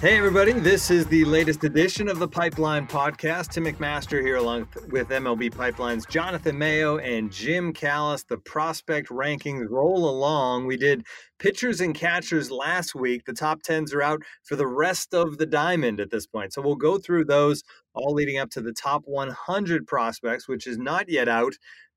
Hey, everybody, this is the latest edition of the Pipeline Podcast. Tim McMaster here, along with MLB Pipeline's Jonathan Mayo and Jim Callis. The prospect rankings roll along. We did pitchers and catchers last week. The top 10s are out for the rest of the diamond at this point. So we'll go through those all leading up to the top 100 prospects, which is not yet out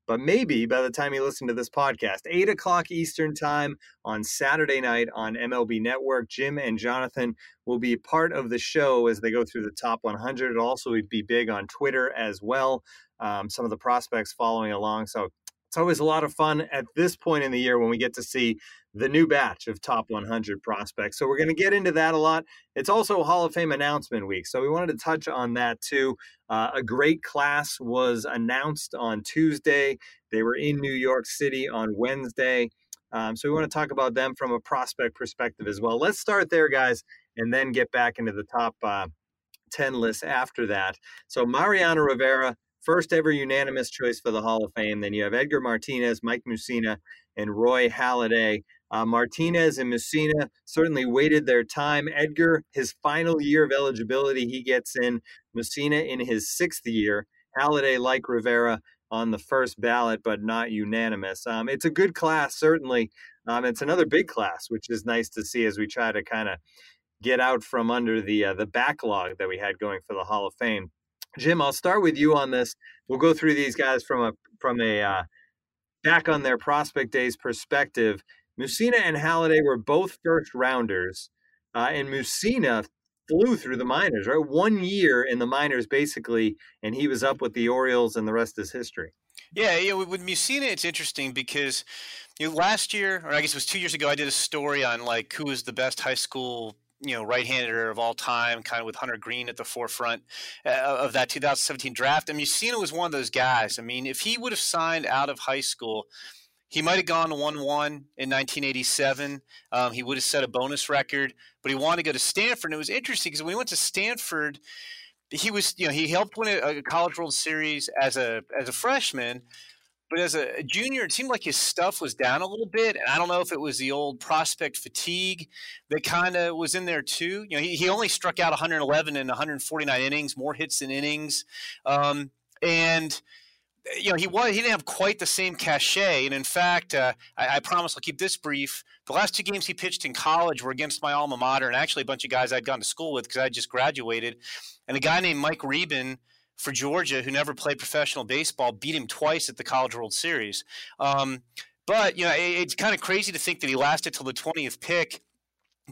but maybe by the time you listen to this podcast, 8 o'clock Eastern Time on Saturday night on MLB Network, Jim and Jonathan will be part of the show as they go through the top 100. It'll also be big on Twitter as well. Um, some of the prospects following along. So it's always a lot of fun at this point in the year when we get to see the new batch of top 100 prospects. So we're going to get into that a lot. It's also Hall of Fame announcement week. So we wanted to touch on that too. Uh, a great class was announced on Tuesday. They were in New York City on Wednesday. Um, so we want to talk about them from a prospect perspective as well. Let's start there, guys, and then get back into the top uh, 10 list after that. So Mariano Rivera, first ever unanimous choice for the Hall of Fame. Then you have Edgar Martinez, Mike Mussina, and Roy Halladay. Uh, Martinez and Mussina certainly waited their time. Edgar, his final year of eligibility, he gets in. Mussina in his sixth year. Halladay, like Rivera, on the first ballot, but not unanimous. Um, it's a good class, certainly. Um, it's another big class, which is nice to see as we try to kind of get out from under the uh, the backlog that we had going for the Hall of Fame. Jim, I'll start with you on this. We'll go through these guys from a from a uh, back on their prospect days perspective. Mussina and Halladay were both first rounders, uh, and Mussina flew through the minors. Right, one year in the minors basically, and he was up with the Orioles, and the rest is history. Yeah, yeah. With Mussina, it's interesting because you know, last year, or I guess it was two years ago, I did a story on like who was the best high school you know right-hander of all time, kind of with Hunter Greene at the forefront uh, of that 2017 draft. Mean, Mussina was one of those guys. I mean, if he would have signed out of high school, he might have gone 1 1 in 1987. Um, he would have set a bonus record, but he wanted to go to Stanford. And it was interesting because when he went to Stanford, he was, you know, he helped win a, a College World Series as a as a freshman, but as a junior, it seemed like his stuff was down a little bit. And I don't know if it was the old prospect fatigue that kind of was in there too. You know, he, he only struck out 111 in 149 innings, more hits than innings. Um, and you know, he was he didn't have quite the same cachet, and in fact, uh, I, I, promise I'll keep this brief. The last two games he pitched in college were against my alma mater, and actually a bunch of guys I'd gone to school with because I just graduated, and a guy named Mike Rebhan for Georgia, who never played professional baseball, beat him twice at the College World Series. Um, but you know, it, it's kind of crazy to think that he lasted till the 20th pick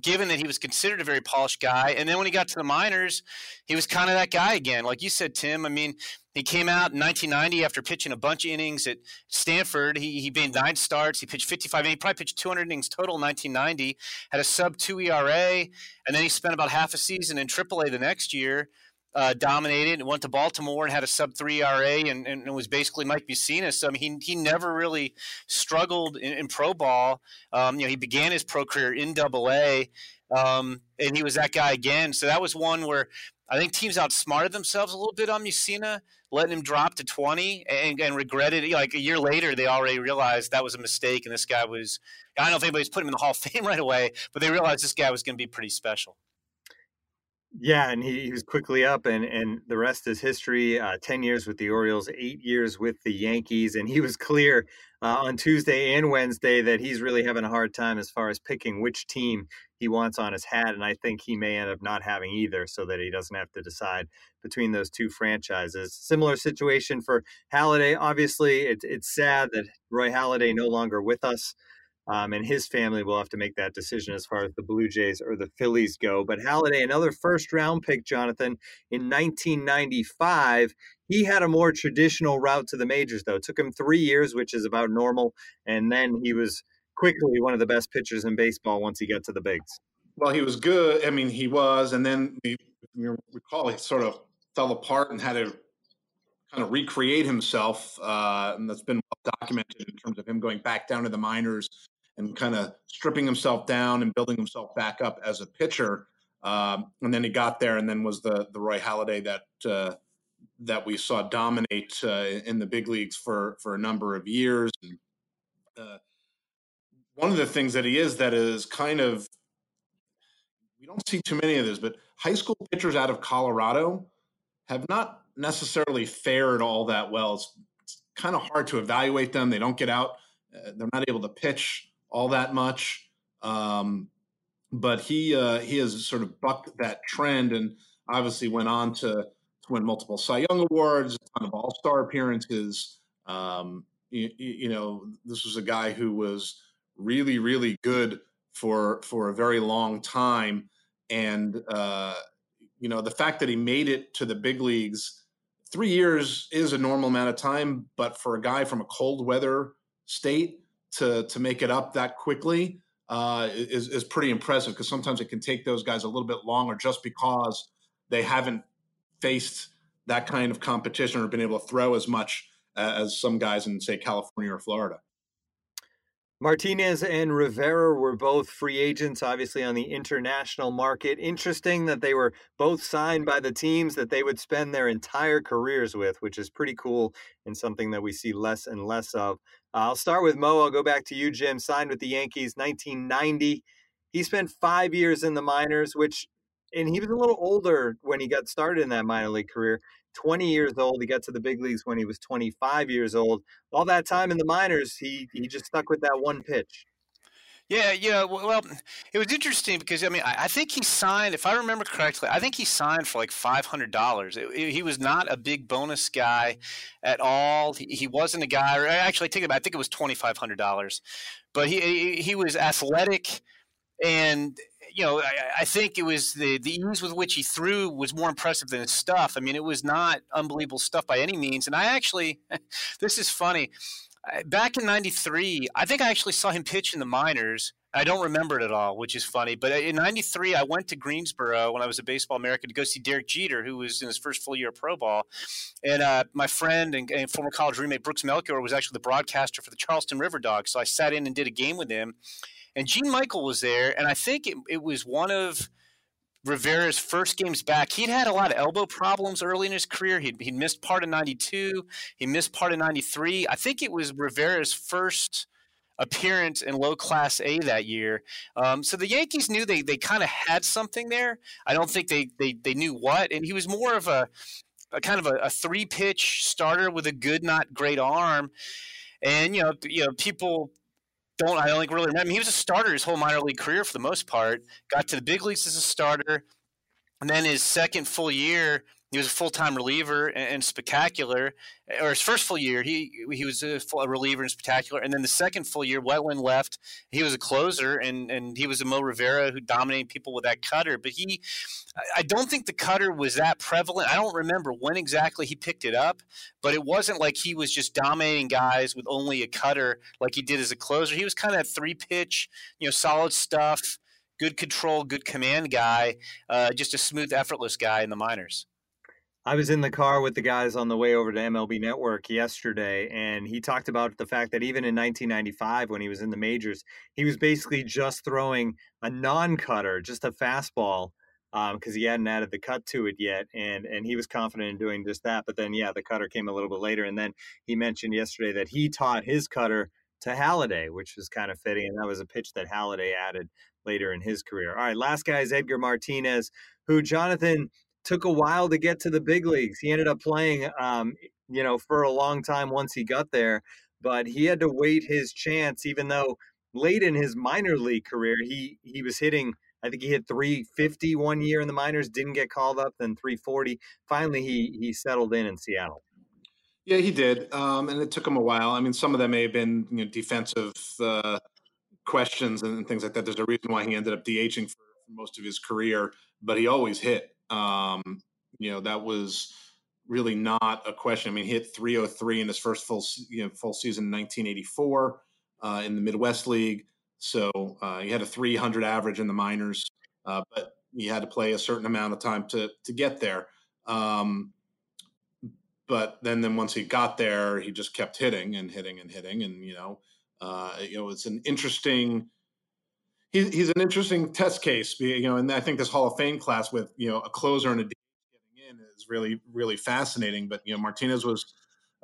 given that he was considered a very polished guy. And then when he got to the minors, he was kind of that guy again. Like you said, Tim, I mean, he came out in 1990 after pitching a bunch of innings at Stanford. He, he made nine starts. He pitched 55. He probably pitched 200 innings total in 1990, had a sub 2 ERA. And then he spent about half a season in AAA the next year uh, dominated and went to Baltimore and had a sub three RA and, and, was basically Mike Mussina. So I mean, he, he never really struggled in, in pro ball. Um, you know, he began his pro career in Double A, um, and he was that guy again. So that was one where I think teams outsmarted themselves a little bit on Mussina, letting him drop to 20 and, and regretted it. Like a year later, they already realized that was a mistake, and this guy was. I don't know if anybody's put him in the Hall of Fame right away, but they realized this guy was going to be pretty special. Yeah, and he, he was quickly up, and and the rest is history. Uh, Ten years with the Orioles, eight years with the Yankees, and he was clear uh, on Tuesday and Wednesday that he's really having a hard time as far as picking which team he wants on his hat, and I think he may end up not having either, so that he doesn't have to decide between those two franchises. Similar situation for Halladay. Obviously, it's it's sad that Roy Halladay no longer with us. Um, and his family will have to make that decision as far as the Blue Jays or the Phillies go. But Halladay, another first round pick, Jonathan, in 1995, He had a more traditional route to the majors, though. It took him three years, which is about normal, and then he was quickly one of the best pitchers in baseball once he got to the bigs. Well, he was good. I mean, he was, and then you recall he sort of fell apart and had to kind of recreate himself, uh, and that's been well documented in terms of him going back down to the minors and kind of stripping himself down and building himself back up as a pitcher. Um, and then he got there, and then was the the Roy Halladay that uh, that we saw dominate uh, in the big leagues for for a number of years. And, uh, one of the things that he is that is kind of we don't see too many of this, but high school pitchers out of Colorado have not necessarily fared all that well. It's, it's kind of hard to evaluate them. They don't get out. Uh, they're not able to pitch all that much. Um, but he uh, he has sort of bucked that trend and obviously went on to, to win multiple Cy Young awards, a ton of All Star appearances. Um, you, you, know, this was a guy who was really really good for for a very long time, and uh, you know the fact that he made it to the big leagues three years is a normal amount of time, but for a guy from a cold weather state to to make it up that quickly uh, is is pretty impressive because sometimes it can take those guys a little bit longer just because they haven't faced that kind of competition or been able to throw as much as some guys in say California or Florida. Martinez and Rivera were both free agents, obviously on the international market. Interesting that they were both signed by the teams that they would spend their entire careers with, which is pretty cool and something that we see less and less of. I'll start with Mo. I'll go back to you, Jim. Signed with the Yankees 1990. He spent five years in the minors, which, and he was a little older when he got started in that minor league career. 20 years old. He got to the big leagues when he was 25 years old. All that time in the minors, he he just stuck with that one pitch. Yeah, yeah. Well, it was interesting because I mean, I, think he signed, if I remember correctly, I think he signed for like five hundred dollars. He was not a big bonus guy at all. He, he wasn't a guy. Or actually, I take it back. I think it was twenty five hundred dollars. But he he was athletic, and you know, I, I, think it was the the ease with which he threw was more impressive than his stuff. I mean, it was not unbelievable stuff by any means. And I actually, this is funny. Back in '93, I think I actually saw him pitch in the minors. I don't remember it at all, which is funny. But in '93, I went to Greensboro when I was at Baseball America to go see Derek Jeter, who was in his first full year of pro ball. And uh, my friend and, and, former college roommate Brooks Melchior was actually the broadcaster for the Charleston River Dogs. So I sat in and did a game with him and Gene Michael was there, and I think it, it was one of Rivera's first games back. He'd had a lot of elbow problems early in his career. He'd, he'd missed part of 92. He missed part of 93. I think it was Rivera's first appearance in low class A that year. Um, so the Yankees knew they, they kind of had something there. I don't think they, they, they knew what. And he was more of a, a kind of a, a three pitch starter with a good, not great arm. And, you know, you know, people don't I don't really remember. He was a starter his whole minor league career for the most part. Got to the big leagues as a starter, and then his second full year, he was a full time reliever and, and, spectacular. Or his first full year, he he was a, full, a, reliever and spectacular. And then the second full year, Wetteland left. He was a closer, and and he was a Mo Rivera who dominated people with that cutter. But he, I don't think the cutter was that prevalent. I don't remember when exactly he picked it up, but it wasn't like he was just dominating guys with only a cutter like he did as a closer. He was kind of that three pitch, you know, solid stuff good control, good command guy, uh, just a smooth, effortless guy in the minors. I was in the car with the guys on the way over to MLB Network yesterday, and he talked about the fact that even in 1995, when he was in the majors, he was basically just throwing a non-cutter, just a fastball, because um, he hadn't added the cut to it yet, and and he was confident in doing just that. But then, yeah, the cutter came a little bit later, and then he mentioned yesterday that he taught his cutter to Halladay, which was kind of fitting, and that was a pitch that Halladay added later in his career. All right, last guy is Edgar Martinez, who Jonathan took a while to get to the big leagues. He ended up playing, um, you know, for a long time once he got there, but he had to wait his chance. Even though late in his minor league career, he he was hitting. I think he hit 350 one year in the minors, didn't get called up, then 340. Finally, he he settled in in Seattle. Yeah, he did, um, and it took him a while. I mean, some of them may have been you know, defensive uh, questions and things like that. There's a reason why he ended up DHing for most of his career, but he always hit. Um, you know, that was really not a question. I mean, he hit 303 in his first full you know full season in 1984 uh, in the Midwest League. So uh, he had a 300 average in the minors, uh, but he had to play a certain amount of time to to get there. Um, but then, then once he got there, he just kept hitting and hitting and hitting, and you know, uh, you know, it's an interesting. He, he's an interesting test case, you know, and I think this Hall of Fame class with you know a closer and a getting in is really really fascinating. But you know, Martinez was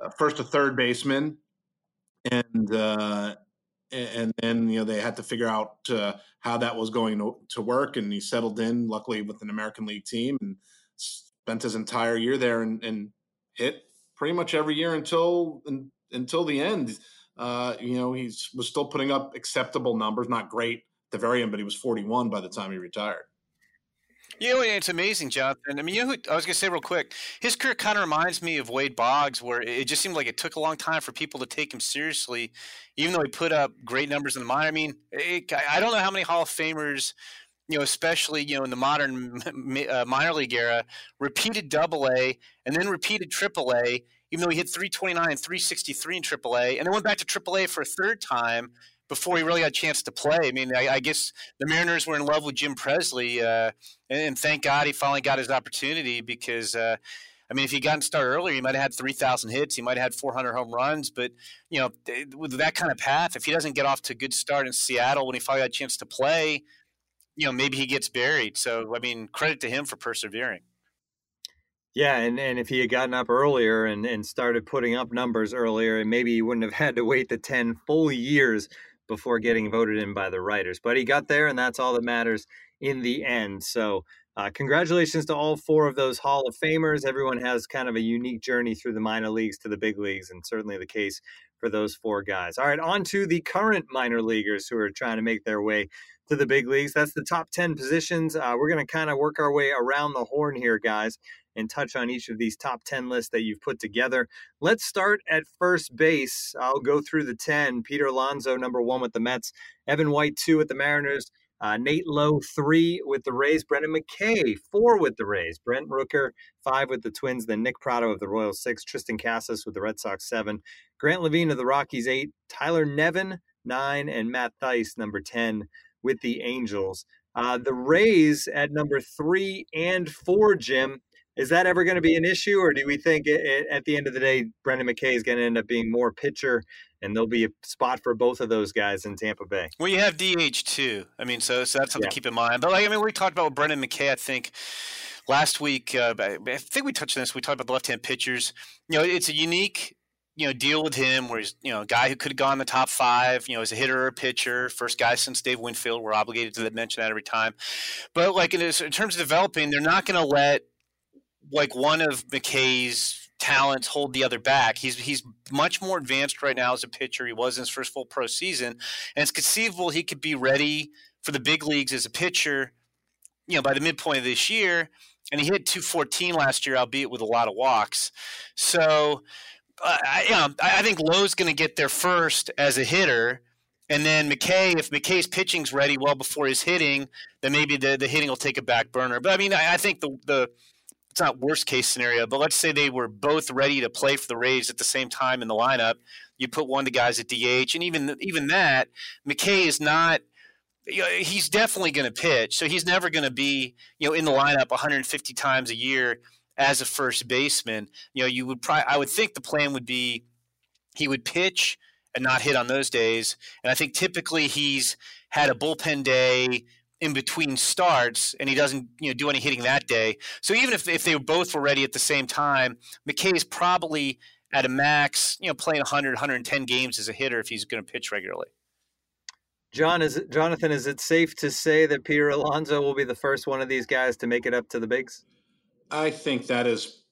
uh, first a third baseman, and uh, and then you know they had to figure out uh, how that was going to, to, work and he settled in luckily with an american league team and spent his entire year there and, and hit pretty much every year until until the end uh, you know he was still putting up acceptable numbers not great at the very end but he was 41 by the time he retired you know, it's amazing, Jonathan. I mean, you know, who, I was going to say real quick, his career kind of reminds me of Wade Boggs, where it just seemed like it took a long time for people to take him seriously, even though he put up great numbers in the minor. I mean, it, I don't know how many Hall of Famers, you know, especially you know in the modern uh, minor league era, repeated Double A and then repeated Triple A, even though he hit 329 and 363 in Triple A, and then went back to Triple A for a third time before he really had a chance to play. I mean, I, I guess the Mariners were in love with Jim Presley, uh, and, and, thank God he finally got his opportunity because. Uh, I mean, if he gotten started earlier, he might have had 3,000 hits. He might have had 400 home runs. But, you know, with that kind of path, if he doesn't get off to a good start in Seattle when he finally got a chance to play, you know, maybe he gets buried. So, I mean, credit to him for persevering. Yeah, and, and if he had gotten up earlier and, and started putting up numbers earlier, and maybe he wouldn't have had to wait the 10 full years before getting voted in by the writers. But he got there, and that's all that matters in the end. So, uh, congratulations to all four of those Hall of Famers. Everyone has kind of a unique journey through the minor leagues to the big leagues, and certainly the case for those four guys. All right, on to the current minor leaguers who are trying to make their way to the big leagues. That's the top 10 positions. Uh, we're going to kind of work our way around the horn here, guys and touch on each of these top 10 lists that you've put together. Let's start at first base. I'll go through the 10. Peter Alonso, number one with the Mets. Evan White, two with the Mariners. Uh, Nate Lowe, three with the Rays. Brendan McKay, four with the Rays. Brent Rooker, five with the Twins. Then Nick Pratto of the Royals, six. Triston Casas with the Red Sox, seven. Grant Lavigne of the Rockies, eight. Tyler Nevin, nine. And Matt Thaiss, number 10 with the Angels. Uh, the Rays at number three and four, Jim. Is that ever going to be an issue, or do we think it, it, at the end of the day, Brendan McKay is going to end up being more pitcher, and there'll be a spot for both of those guys in Tampa Bay? Well, you have DH too. I mean, so, so that's something yeah. to keep in mind. But like, I mean, we talked about Brendan McKay. I think last week, uh, I think we touched on this. We talked about the left-hand pitchers. You know, it's a unique you know, deal with him where he's, you know, a guy who could have gone the top five, you know, as a hitter or a pitcher, first guy since Dave Winfield. We're obligated to mention that every time. But like in, in terms of developing, they're not going to let like one of McKay's talents hold the other back. He's he's much more advanced right now as a pitcher. He was in his first full pro season, and it's conceivable he could be ready for the big leagues as a pitcher. You know, by the midpoint of this year, and he hit 214 last year, albeit with a lot of walks. So, I, you know, I think Lowe's going to get there first as a hitter. And then McKay, if McKay's pitching's ready well before his hitting, then maybe the, the hitting will take a back burner. But I mean, I, I think the, the it's not worst case scenario, but let's say they were both ready to play for the Rays at the same time in the lineup. You put one of the guys at DH, and even even that, McKay is not. You know, he's definitely going to pitch, so he's never going to be you know in the lineup 150 times a year as a first baseman. You know, you would probably I would think the plan would be he would pitch and not hit on those days, and I think typically he's had a bullpen day in between starts and he doesn't you know do any hitting that day. So even if, if they both were ready at the same time, McKay is probably at a max, you know, playing 100, 110 games as a hitter if he's going to pitch regularly. John, is it, Jonathan, is it safe to say that Peter Alonso will be the first one of these guys to make it up to the bigs? I think that is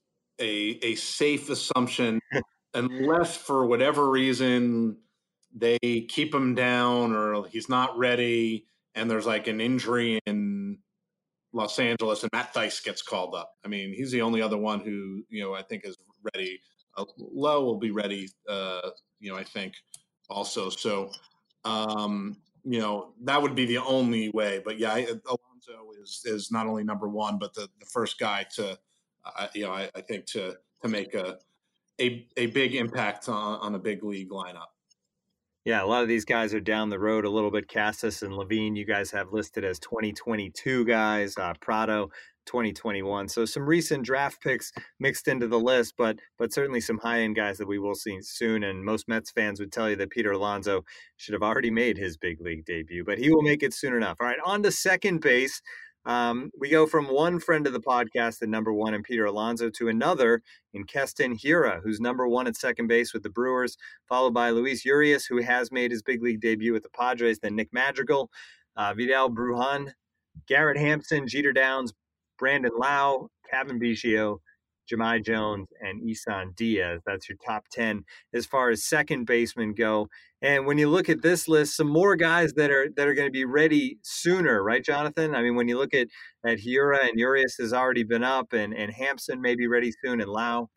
a a safe assumption, unless for whatever reason they keep him down or he's not ready and there's like an injury in Los Angeles, and Matt Thaiss gets called up. I mean, he's the only other one who you know I think is ready. Uh, Lowe will be ready. Uh, you know, I think also. So, um, you know, that would be the only way. But yeah, I, Alonso is is not only number one, but the the first guy to, uh, you know, I, I think to to make a a, a big impact on, on a big league lineup. Yeah, a lot of these guys are down the road a little bit. Casas and Lavigne, you guys have listed as 2022 guys. Uh, Pratto, 2021. So some recent draft picks mixed into the list, but but certainly some high end guys that we will see soon. And most Mets fans would tell you that Peter Alonso should have already made his big league debut, but he will make it soon enough. All right, on to second base. Um, we go from one friend of the podcast at number one in Peter Alonso to another in Keston Hiura, who's number one at second base with the Brewers, followed by Luis Urias, who has made his big league debut with the Padres, then Nick Madrigal, uh, Vidal Brujan, Garrett Hampson, Jeter Downs, Brandon Lowe, Cavan Biggio, Jahmai Jones, and Isan Diaz. That's your top 10 as far as second basemen go. And when you look at this list, some more guys that are that are going to be ready sooner, right, Jonathan? I mean, when you look at at Hiura and Urias has already been up, and and Hampson may be ready soon, and Lau.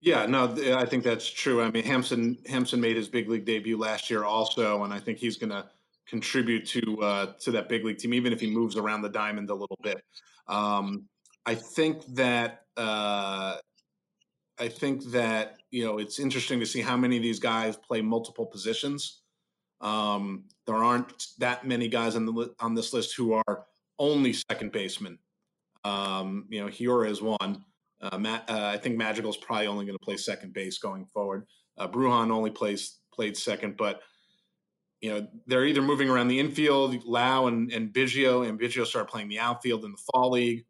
Yeah, no, I think that's true. I mean, Hampson Hampson made his big league debut last year also, and I think he's going to contribute to uh, to that big league team, even if he moves around the diamond a little bit. Um, I think that uh, I think that you know it's interesting to see how many of these guys play multiple positions. Um, there aren't that many guys on the on this list who are only second baseman. Um, you know, Hiura is one. Uh, Matt, uh, I think Madrigal is probably only going to play second base going forward. Uh, Brujan only plays played second, but you know they're either moving around the infield. Lowe and, and Biggio and Biggio started playing the outfield in the fall league.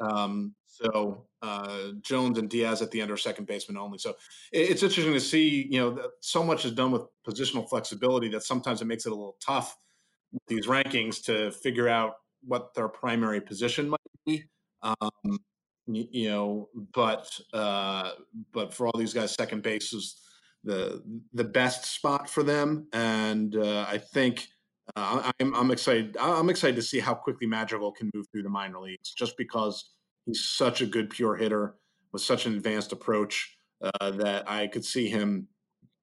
Um, so uh, Jones and Diaz at the end are second baseman only. So it's interesting to see. You know, so much is done with positional flexibility that sometimes it makes it a little tough with these rankings to figure out what their primary position might be. Um, you, you, know, but uh, but for all these guys, second base is the the best spot for them, and uh, I think. Uh, I'm, I'm excited. I'm excited to see how quickly Madrigal can move through the minor leagues, just because he's such a good pure hitter with such an advanced approach uh, that I could see him,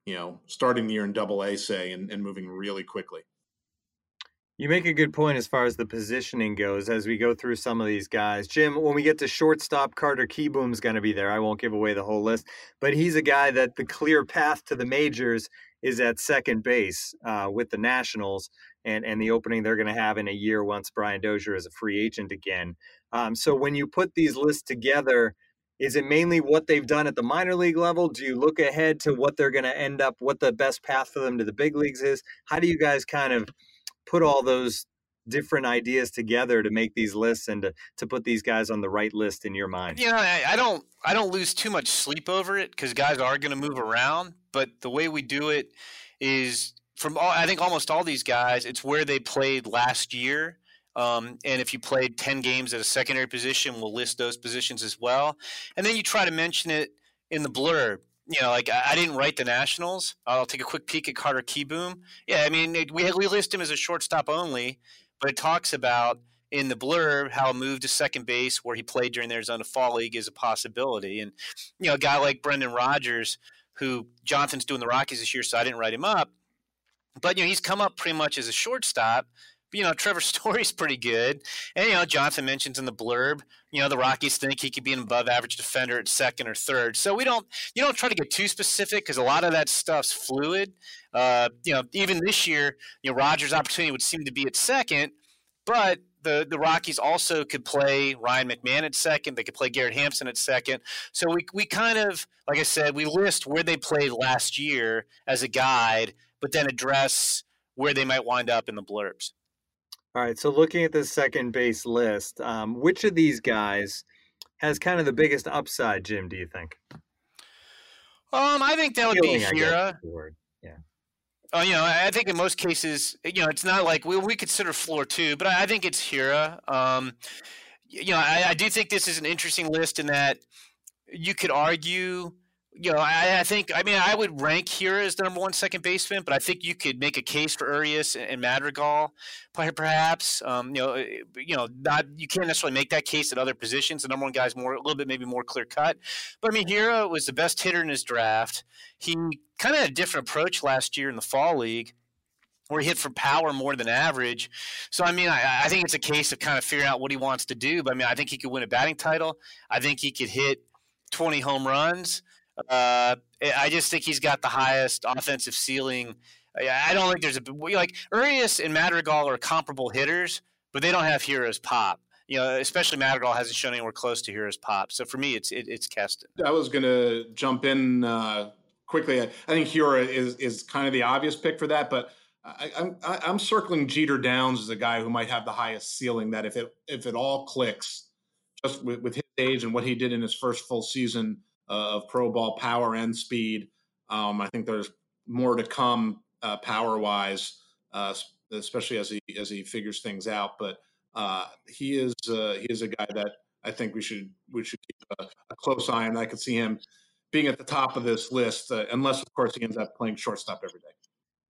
you know, starting the year in Double A, say, and, and moving really quickly. You make a good point as far as the positioning goes as we go through some of these guys. Jim, when we get to shortstop, Carter Kieboom's going to be there. I won't give away the whole list, but he's a guy that the clear path to the majors is at second base uh, with the Nationals and, and the opening they're going to have in a year once Brian Dozier is a free agent again. Um, so when you put these lists together, is it mainly what they've done at the minor league level? Do you look ahead to what they're going to end up, what the best path for them to the big leagues is? How do you guys kind of – put all those different ideas together to make these lists and to, to put these guys on the right list in your mind? Yeah, I, I don't I don't lose too much sleep over it because guys are going to move around. But the way we do it is from all, I think almost all these guys, it's where they played last year. Um, and if you played 10 games at a secondary position, we'll list those positions as well. And then you try to mention it in the blurb you know, like I didn't write the Nationals. I'll take a quick peek at Carter Kieboom. Yeah, I mean, we we list him as a shortstop only, but it talks about in the blurb how a move to second base where he played during the Arizona Fall League is a possibility. And you know, a guy like Brendan Rodgers, who Jonathan's doing the Rockies this year, so I didn't write him up. But you know, he's come up pretty much as a shortstop you know, Trevor Story's pretty good. And, you know, Jonathan mentions in the blurb, you know, the Rockies think he could be an above average defender at second or third. So we don't, you don't try to get too specific because a lot of that stuff's fluid. Uh, you know, even this year, you know, Rodgers' opportunity would seem to be at second, but the, the Rockies also could play Ryan McMahon at second. They could play Garrett Hampson at second. So we, we kind of, like I said, we list where they played last year as a guide, but then address where they might wind up in the blurbs. All right. So looking at the second base list, um, which of these guys has kind of the biggest upside, Jim? Do you think? Um, I think that would Feeling, be Hiura. Yeah. Oh, you know, I think in most cases, you know, it's not like we we consider floor two, but I think it's Hiura. Um, you know, I, I do think this is an interesting list in that you could argue you know, I, I, think I mean I would rank here as the number one second baseman, but I think you could make a case for Urias and Madrigal, perhaps. Um, you know, eh, you know, not you can't necessarily make that case at other positions. The number one guy's more a little bit maybe more clear cut, but I mean, Hiura was the best hitter in his draft. He kind of had a different approach last year in the fall league. Where he hit for power more than average, so I mean, I, I think it's a case of kind of figuring out what he wants to do. But I mean, I think he could win a batting title. I think he could hit 20 home runs. Uh, I just think he's got the highest offensive ceiling. I don't think there's a like Urias and Madrigal are comparable hitters, but they don't have Hiura's pop. You know, especially Madrigal hasn't shown anywhere close to Hiura's pop. So for me, it's it, it's Keston. I was to jump in uh, quickly. I, think Hiura is is kind of the obvious pick for that, but I, I'm I'm circling Jeter Downs as a guy who might have the highest ceiling. That if it if it all clicks, just with, with his age and what he did in his first full season of pro ball power and speed, um, I think there's more to come uh, power wise, uh, especially as he as he figures things out. But uh, he is uh, he is a guy that I think we should we should keep a, a close eye on. I could see him being at the top of this list, uh, unless of course he ends up playing shortstop every day.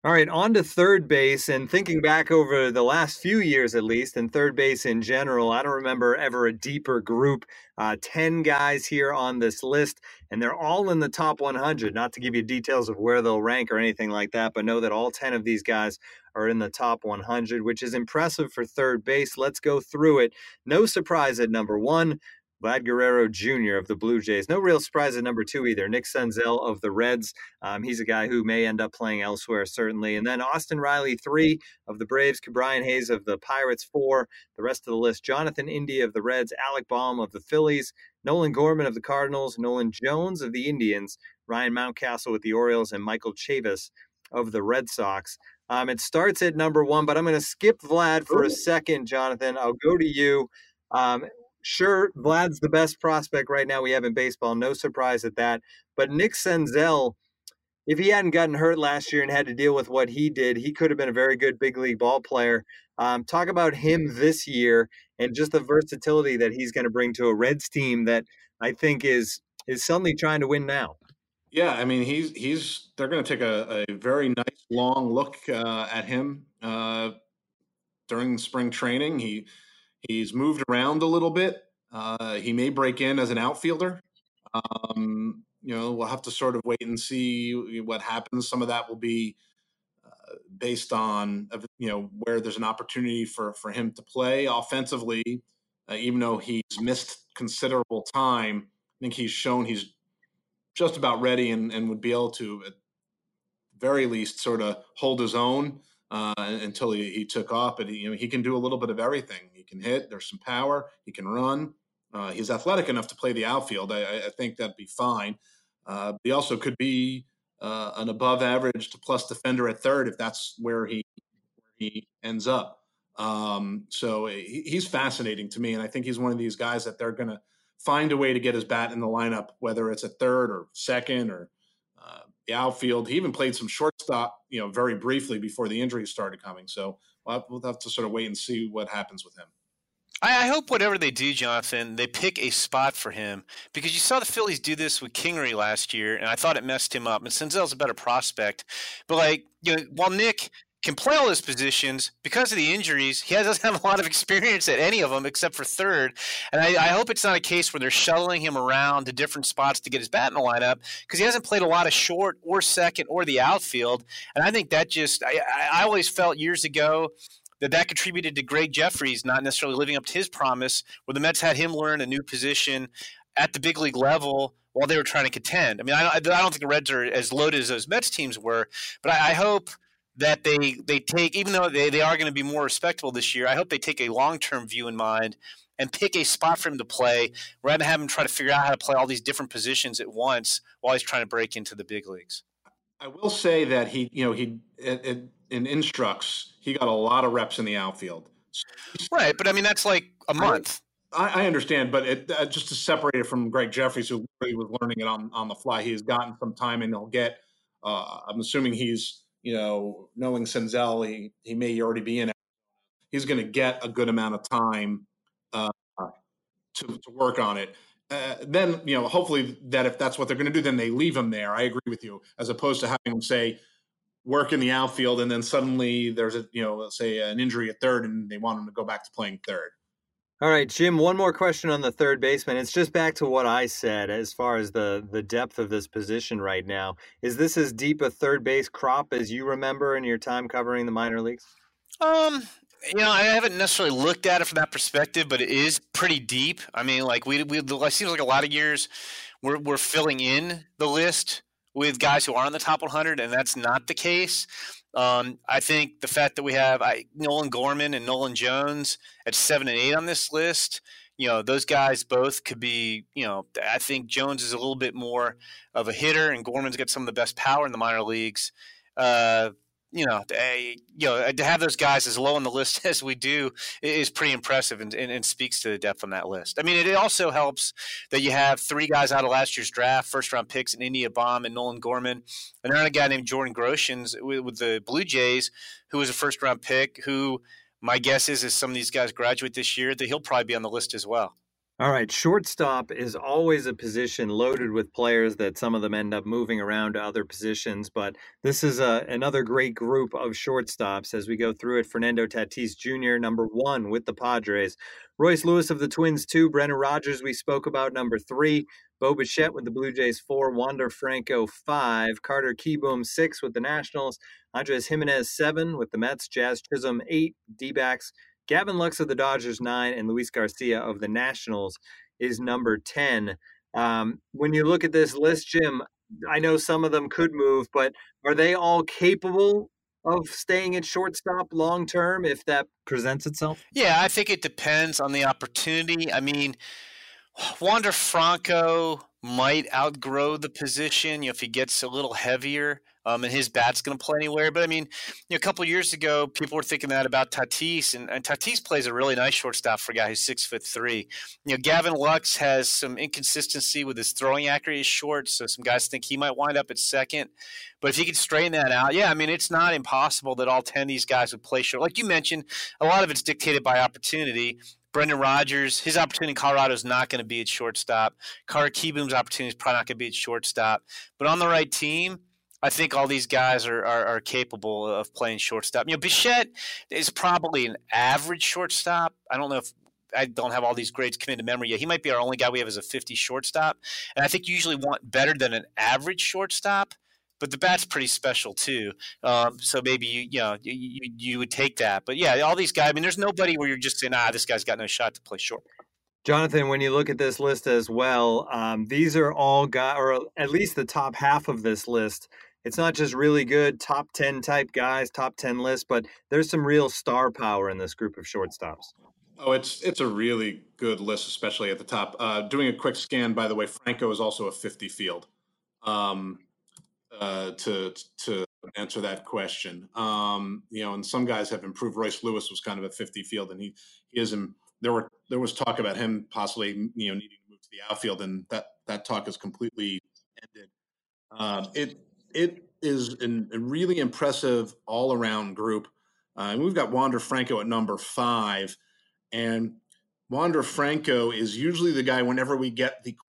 All right, on to third base. And thinking back over the last few years, at least, and third base in general, I don't remember ever a deeper group. Uh, 10 guys here on this list, and they're all in the top 100. Not to give you details of where they'll rank or anything like that, but know that all 10 of these guys are in the top 100, which is impressive for third base. Let's go through it. No surprise at number one. Vlad Guerrero Jr. of the Blue Jays. No real surprise at number two either. Nick Senzel of the Reds. Um, he's a guy who may end up playing elsewhere, certainly. And then Austin Riley, three of the Braves. Brian Hayes of the Pirates, four. The rest of the list Jonathan India of the Reds. Alec Bohm of the Phillies. Nolan Gorman of the Cardinals. Nolan Jones of the Indians. Ryan Mountcastle with the Orioles. And Michael Chavis of the Red Sox. Um, it starts at number one, but I'm going to skip Vlad for a second, Jonathan. I'll go to you. Um, sure, Vlad's the best prospect right now we have in baseball. No surprise at that. But Nick Senzel, if he hadn't gotten hurt last year and had to deal with what he did, he could have been a very good big league ball player. Um, talk about him this year and just the versatility that he's going to bring to a Reds team that I think is is suddenly trying to win now. Yeah, I mean he's he's they're going to take a, a very nice long look uh, at him uh, during spring training. He He's moved around a little bit. Uh, he may break in as an outfielder. Um, you know, we'll have to sort of wait and see what happens. Some of that will be uh, based on you know where there's an opportunity for for him to play offensively. Uh, even though he's missed considerable time, I think he's shown he's just about ready and, and would be able to, at very least, sort of hold his own uh, until he, he took off. But he, you know, he can do a little bit of everything. He can hit. There's some power. He can run. Uh, he's athletic enough to play the outfield. I, I think that'd be fine. Uh, he also could be uh, an above average to plus defender at third if that's where he where he ends up. Um, so he, he's fascinating to me, and I think he's one of these guys that they're going to find a way to get his bat in the lineup, whether it's at third or second or the outfield. He even played some shortstop, you know, very briefly before the injuries started coming. So we'll have, to sort of wait and see what happens with him. I, hope whatever they do, Jonathan, they pick a spot for him because you saw the Phillies do this with Kingery last year, and I thought it messed him up. And Senzel's a better prospect, but like you know, while Nick can play all his positions because of the injuries. He doesn't have a lot of experience at any of them except for third. And I, I, hope it's not a case where they're shuttling him around to different spots to get his bat in the lineup because he hasn't played a lot of short or second or the outfield. And I think that just, I, I always felt years ago that that contributed to Gregg Jefferies not necessarily living up to his promise, where the Mets had him learn a new position at the big league level while they were trying to contend. I mean, I, I don't think the Reds are as loaded as those Mets teams were, but I, I hope – that they they take even though they, they are going to be more respectable this year i hope they take a long-term view in mind and pick a spot for him to play rather than have him try to figure out how to play all these different positions at once while he's trying to break into the big leagues. I will say that he you know he it, it, in instructs he got a lot of reps in the outfield. Right but i mean that's like a month. I, I understand, but it, uh, just to separate it from Gregg Jefferies, who really was learning it on, on the fly, he has gotten some time, and he'll get. Uh, I'm assuming he's you know, knowing Senzel, he, he may already be in it. He's going to get a good amount of time uh, to, to work on it. Uh, then, you know, hopefully that if that's what they're going to do, then they leave him there. I agree with you, as opposed to having him say, work in the outfield, and then suddenly there's a, you know, let's say an injury at third, and they want him to go back to playing third. All right, Jim, one more question on the third baseman. It's just back to what I said as far as the the depth of this position right now. Is this as deep a third base crop as you remember in your time covering the minor leagues? Um, you know, I haven't necessarily looked at it from that perspective, but it is pretty deep. I mean, like we we it seems like a lot of years we're we're filling in the list with guys who are on the top 100, and that's not the case. Um, I think the fact that we have I, Nolan Gorman and Nolan Jones at seven and eight on this list, you know, those guys both could be, you know, I think Jones is a little bit more of a hitter, and Gorman's got some of the best power in the minor leagues. Uh, you know, a, eh, you know, eh, to have those guys as low on the list as we do is pretty impressive and, and, and, speaks to the depth on that list. I mean, it also helps that you have three guys out of last year's draft, first round picks in India Bohm and Nolan Gorman, and then a guy named Jordan Groshans with, with the Blue Jays, who was a first round pick. Who my guess is, as some of these guys graduate this year, that he'll probably be on the list as well. All right, shortstop is always a position loaded with players that some of them end up moving around to other positions, but this is a, uh, another great group of shortstops as we go through it. Fernando Tatis Jr., number one with the Padres. Royce Lewis of the Twins, two. Brendan Rodgers, we spoke about, number three. Bo Bichette with the Blue Jays, four. Wander Franco, five. Carter Kieboom, six with the Nationals. Andres Gimenez, seven with the Mets. Jazz Chisholm, eight. D backs, Gavin Lux of the Dodgers, nine, and Luis Garcia of the Nationals is number 10. Um, when you look at this list, Jim, I know some of them could move, but are they all capable of staying at shortstop long term if that presents itself? Yeah, I think it depends on the opportunity. I mean, Wander Franco might outgrow the position. You know, if he gets a little heavier, um, and his bat's going to play anywhere. But I mean, you know, a couple years ago, people were thinking that about Tatis, and, and, Tatis plays a really nice shortstop for a guy who's six foot three. You know, Gavin Lux has some inconsistency with his throwing accuracy short, so some guys think he might wind up at second. But if he could straighten that out, yeah, I mean, it's not impossible that all ten of these guys would play short. Like you mentioned, a lot of it's dictated by opportunity. Brendan Rodgers, his opportunity in Colorado is not going to be at shortstop. Carter Kieboom's opportunity is probably not going to be at shortstop. But on the right team, I think all these guys are, are, are, capable of playing shortstop. You know, Bichette is probably an average shortstop. I don't know if I don't have all these grades committed to memory yet. He might be our only guy we have as a 50 shortstop. And I think you usually want better than an average shortstop, but the bat's pretty special too. Um, so maybe you, you know, you, you, you would take that. But yeah, all these guys, I mean, there's nobody where you're just saying, ah, this guy's got no shot to play short. Jonathan, when you look at this list as well, um, these are all guys, or at least the top half of this list it's not just really good top 10 type guys, top 10 list, but there's some real star power in this group of shortstops. Oh, it's it's a really good list, especially at the top. Uh, doing a quick scan, by the way, Franco is also a 50 field. Um, uh, to to answer that question, um, you know, and some guys have improved. Royce Lewis was kind of a 50 field, and he, he is in. There were there was talk about him possibly you know needing to move to the outfield, and that that talk is completely ended. Um, it it is a really impressive all around group. Uh, and we've got Wander Franco at number five. And Wander Franco is usually the guy whenever we get the question,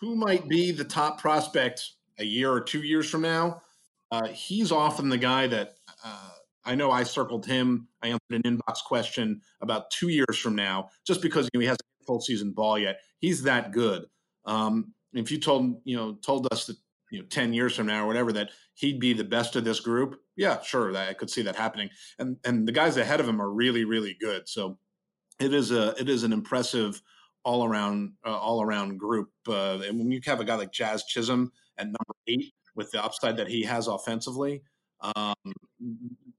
who might be the top prospect a year or two years from now? Uh, he's often the guy that uh, I know I circled him. I answered an inbox question about two years from now, just because you know, he hasn't full season ball yet. He's that good. Um, if you told you know told us that you know 10 years from now or whatever that he'd be the best of this group yeah sure that i could see that happening and and the guys ahead of him are really really good so it is a it is an impressive all around uh, all around group uh, and when you have a guy like jazz chisholm at number eight with the upside that he has offensively um,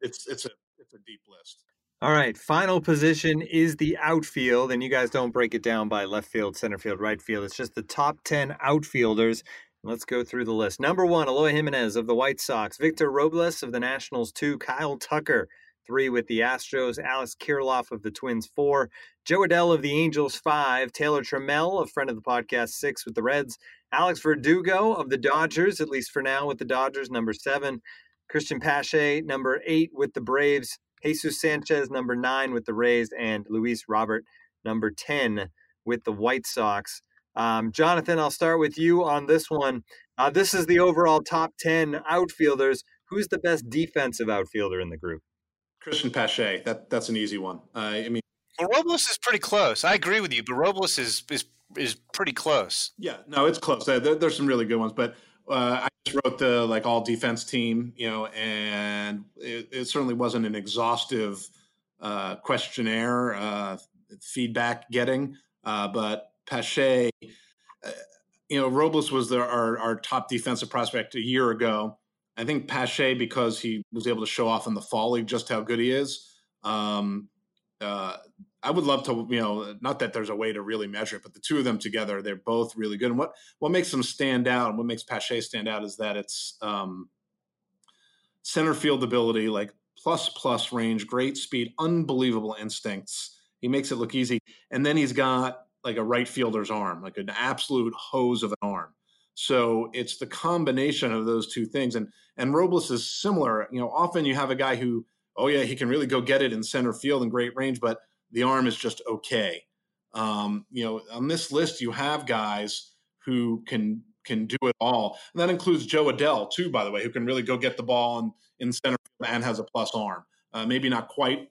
it's it's a it's a deep list all right, final position is the outfield, and you guys don't break it down by left field, center field, right field. It's just the top 10 outfielders. Let's go through the list. Number one, Eloy Jimenez of the White Sox. Victor Robles of the Nationals, two. Kyle Tucker, three with the Astros. Alex Kirilloff of the Twins, four. Jo Adell of the Angels, five. Taylor Trammell, a friend of the podcast, six with the Reds. Alex Verdugo of the Dodgers, at least for now with the Dodgers, number seven. Cristian Pache, number eight with the Braves. Jesus Sanchez, number nine with the Rays. And Luis Robert, number 10 with the White Sox. Um, Jonathan, I'll start with you on this one. Uh, this is the overall top 10 outfielders. Who's the best defensive outfielder in the group? Cristian Pache. That, that's an easy one. Uh, I mean, well, Robles is pretty close. I agree with you, but Robles is is is pretty close. Yeah, no, it's close. There, there's some really good ones, but uh, I just wrote the like all defense team, you know, and it, it certainly wasn't an exhaustive uh, questionnaire uh, feedback getting, uh, but Pache, uh, you know, Robles was the, our our top defensive prospect a year ago. I think Pache because he was able to show off in the fall league just how good he is. Um, uh, I would love to, you know, not that there's a way to really measure it, but the two of them together, they're both really good. And what what makes them stand out, and what makes Pache stand out, is that it's um, center field ability, like plus plus range, great speed, unbelievable instincts. He makes it look easy, and then he's got like a right fielder's arm, like an absolute hose of an arm. So it's the combination of those two things. And and Robles is similar. You know, often you have a guy who, oh yeah, he can really go get it in center field in great range, but the arm is just okay. Um, you know, on this list you have guys who can can do it all. And that includes Jo Adell too, by the way, who can really go get the ball in, in center and has a plus arm. Uh, maybe not quite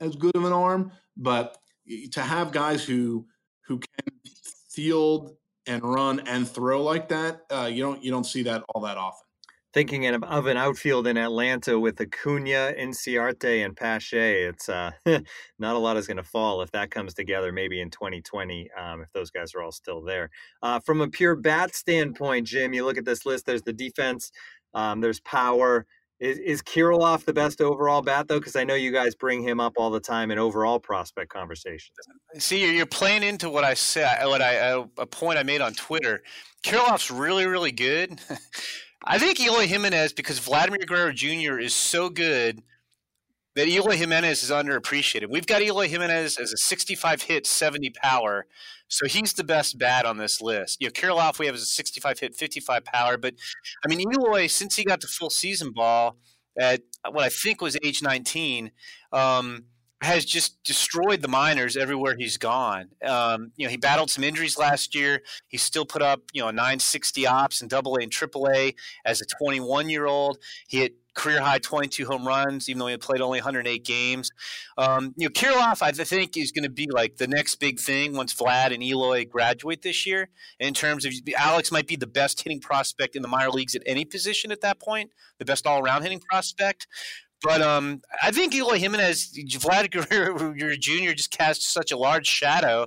as good of an arm, but to have guys who who can field and run and throw like that, uh, you don't you don't see that all that often. Thinking of an outfield in Atlanta with Acuna, Inciarte, and Pache, it's uh, not a lot is going to fall if that comes together. Maybe in 2020, um, if those guys are all still there. Uh, from a pure bat standpoint, Jim, you look at this list. There's the defense. Um, there's power. Is, is Kirilloff the best overall bat though? Because I know you guys bring him up all the time in overall prospect conversations. See, you're playing into what I said. Uh, what I uh, a point I made on Twitter. Kirilloff's really, really good. I think Eloy Jimenez because Vladimir Guerrero Jr. is so good that Eloy Jimenez is underappreciated. We've got Eloy Jimenez as a 65 hit, 70 power. So he's the best bat on this list. You know, Kirilloff we have is a 65 hit, 55 power. But I mean, Eloy, since he got the full season ball at what I think was age 19, um, has just destroyed the minors everywhere he's gone. Um, you know, he battled some injuries last year. He still put up, you know, 960 ops in Double A and Triple A as a 21 year old. He hit career high 22 home runs, even though he played only 108 games. Um, you know, Kirilloff, I think, is going to be like the next big thing once Vlad and Eloy graduate this year. In terms of Alex, might be the best hitting prospect in the minor leagues at any position at that point, the best all around hitting prospect. But um, I think Eloy Jimenez, Vlad Guerrero Jr. just cast such a large shadow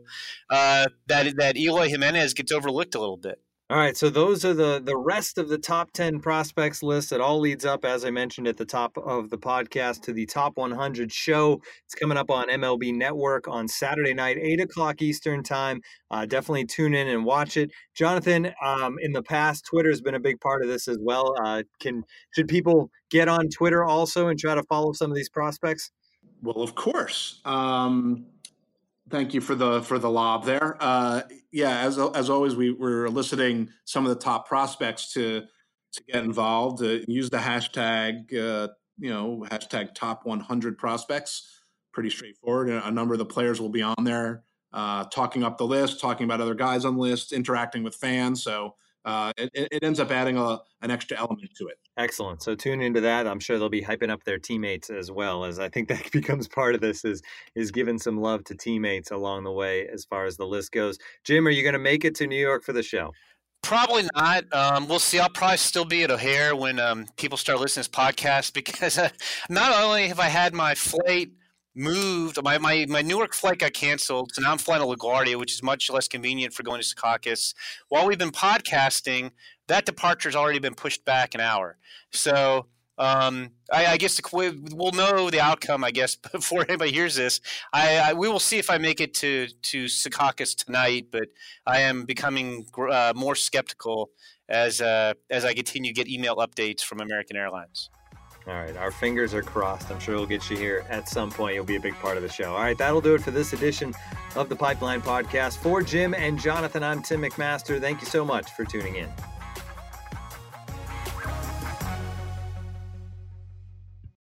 uh, that that Eloy Jimenez gets overlooked a little bit. All right, so those are the the rest of the top 10 prospects list. It all leads up, as I mentioned at the top of the podcast, to the top 100 show. It's coming up on MLB Network on Saturday night, 8 o'clock Eastern Time. Uh, definitely tune in and watch it. Jonathan, um, in the past, Twitter has been a big part of this as well. Uh, can Should people get on Twitter also and try to follow some of these prospects? Well, of course. Um Thank you for the for the lob there. Uh, yeah, as as always, we we're eliciting some of the top prospects to to get involved. Uh, use the hashtag, uh, you know, hashtag top 100 prospects. Pretty straightforward. A number of the players will be on there, uh, talking up the list, talking about other guys on the list, interacting with fans. So uh, it, it, ends up adding a, an extra element to it. Excellent. So tune into that. I'm sure they'll be hyping up their teammates as well, as I think that becomes part of this is is giving some love to teammates along the way as far as the list goes. Jim, are you going to make it to New York for the show? Probably not. Um, we'll see. I'll probably still be at O'Hare when um, people start listening to this podcast because uh, not only have I had my flight – moved. My, my, my Newark flight got canceled, so now I'm flying to LaGuardia, which is much less convenient for going to Secaucus. While we've been podcasting, that departure has already been pushed back an hour. So um, I, I, guess the, we'll know the outcome. I guess before anybody hears this, I, I, we will see if I make it to to Secaucus tonight. But I am becoming uh, more skeptical as uh, as I continue to get email updates from American Airlines. All right, our fingers are crossed. I'm sure we'll get you here at some point. You'll be a big part of the show. All right, that'll do it for this edition of the Pipeline Podcast. For Jim and Jonathan, I'm Tim McMaster. Thank you so much for tuning in.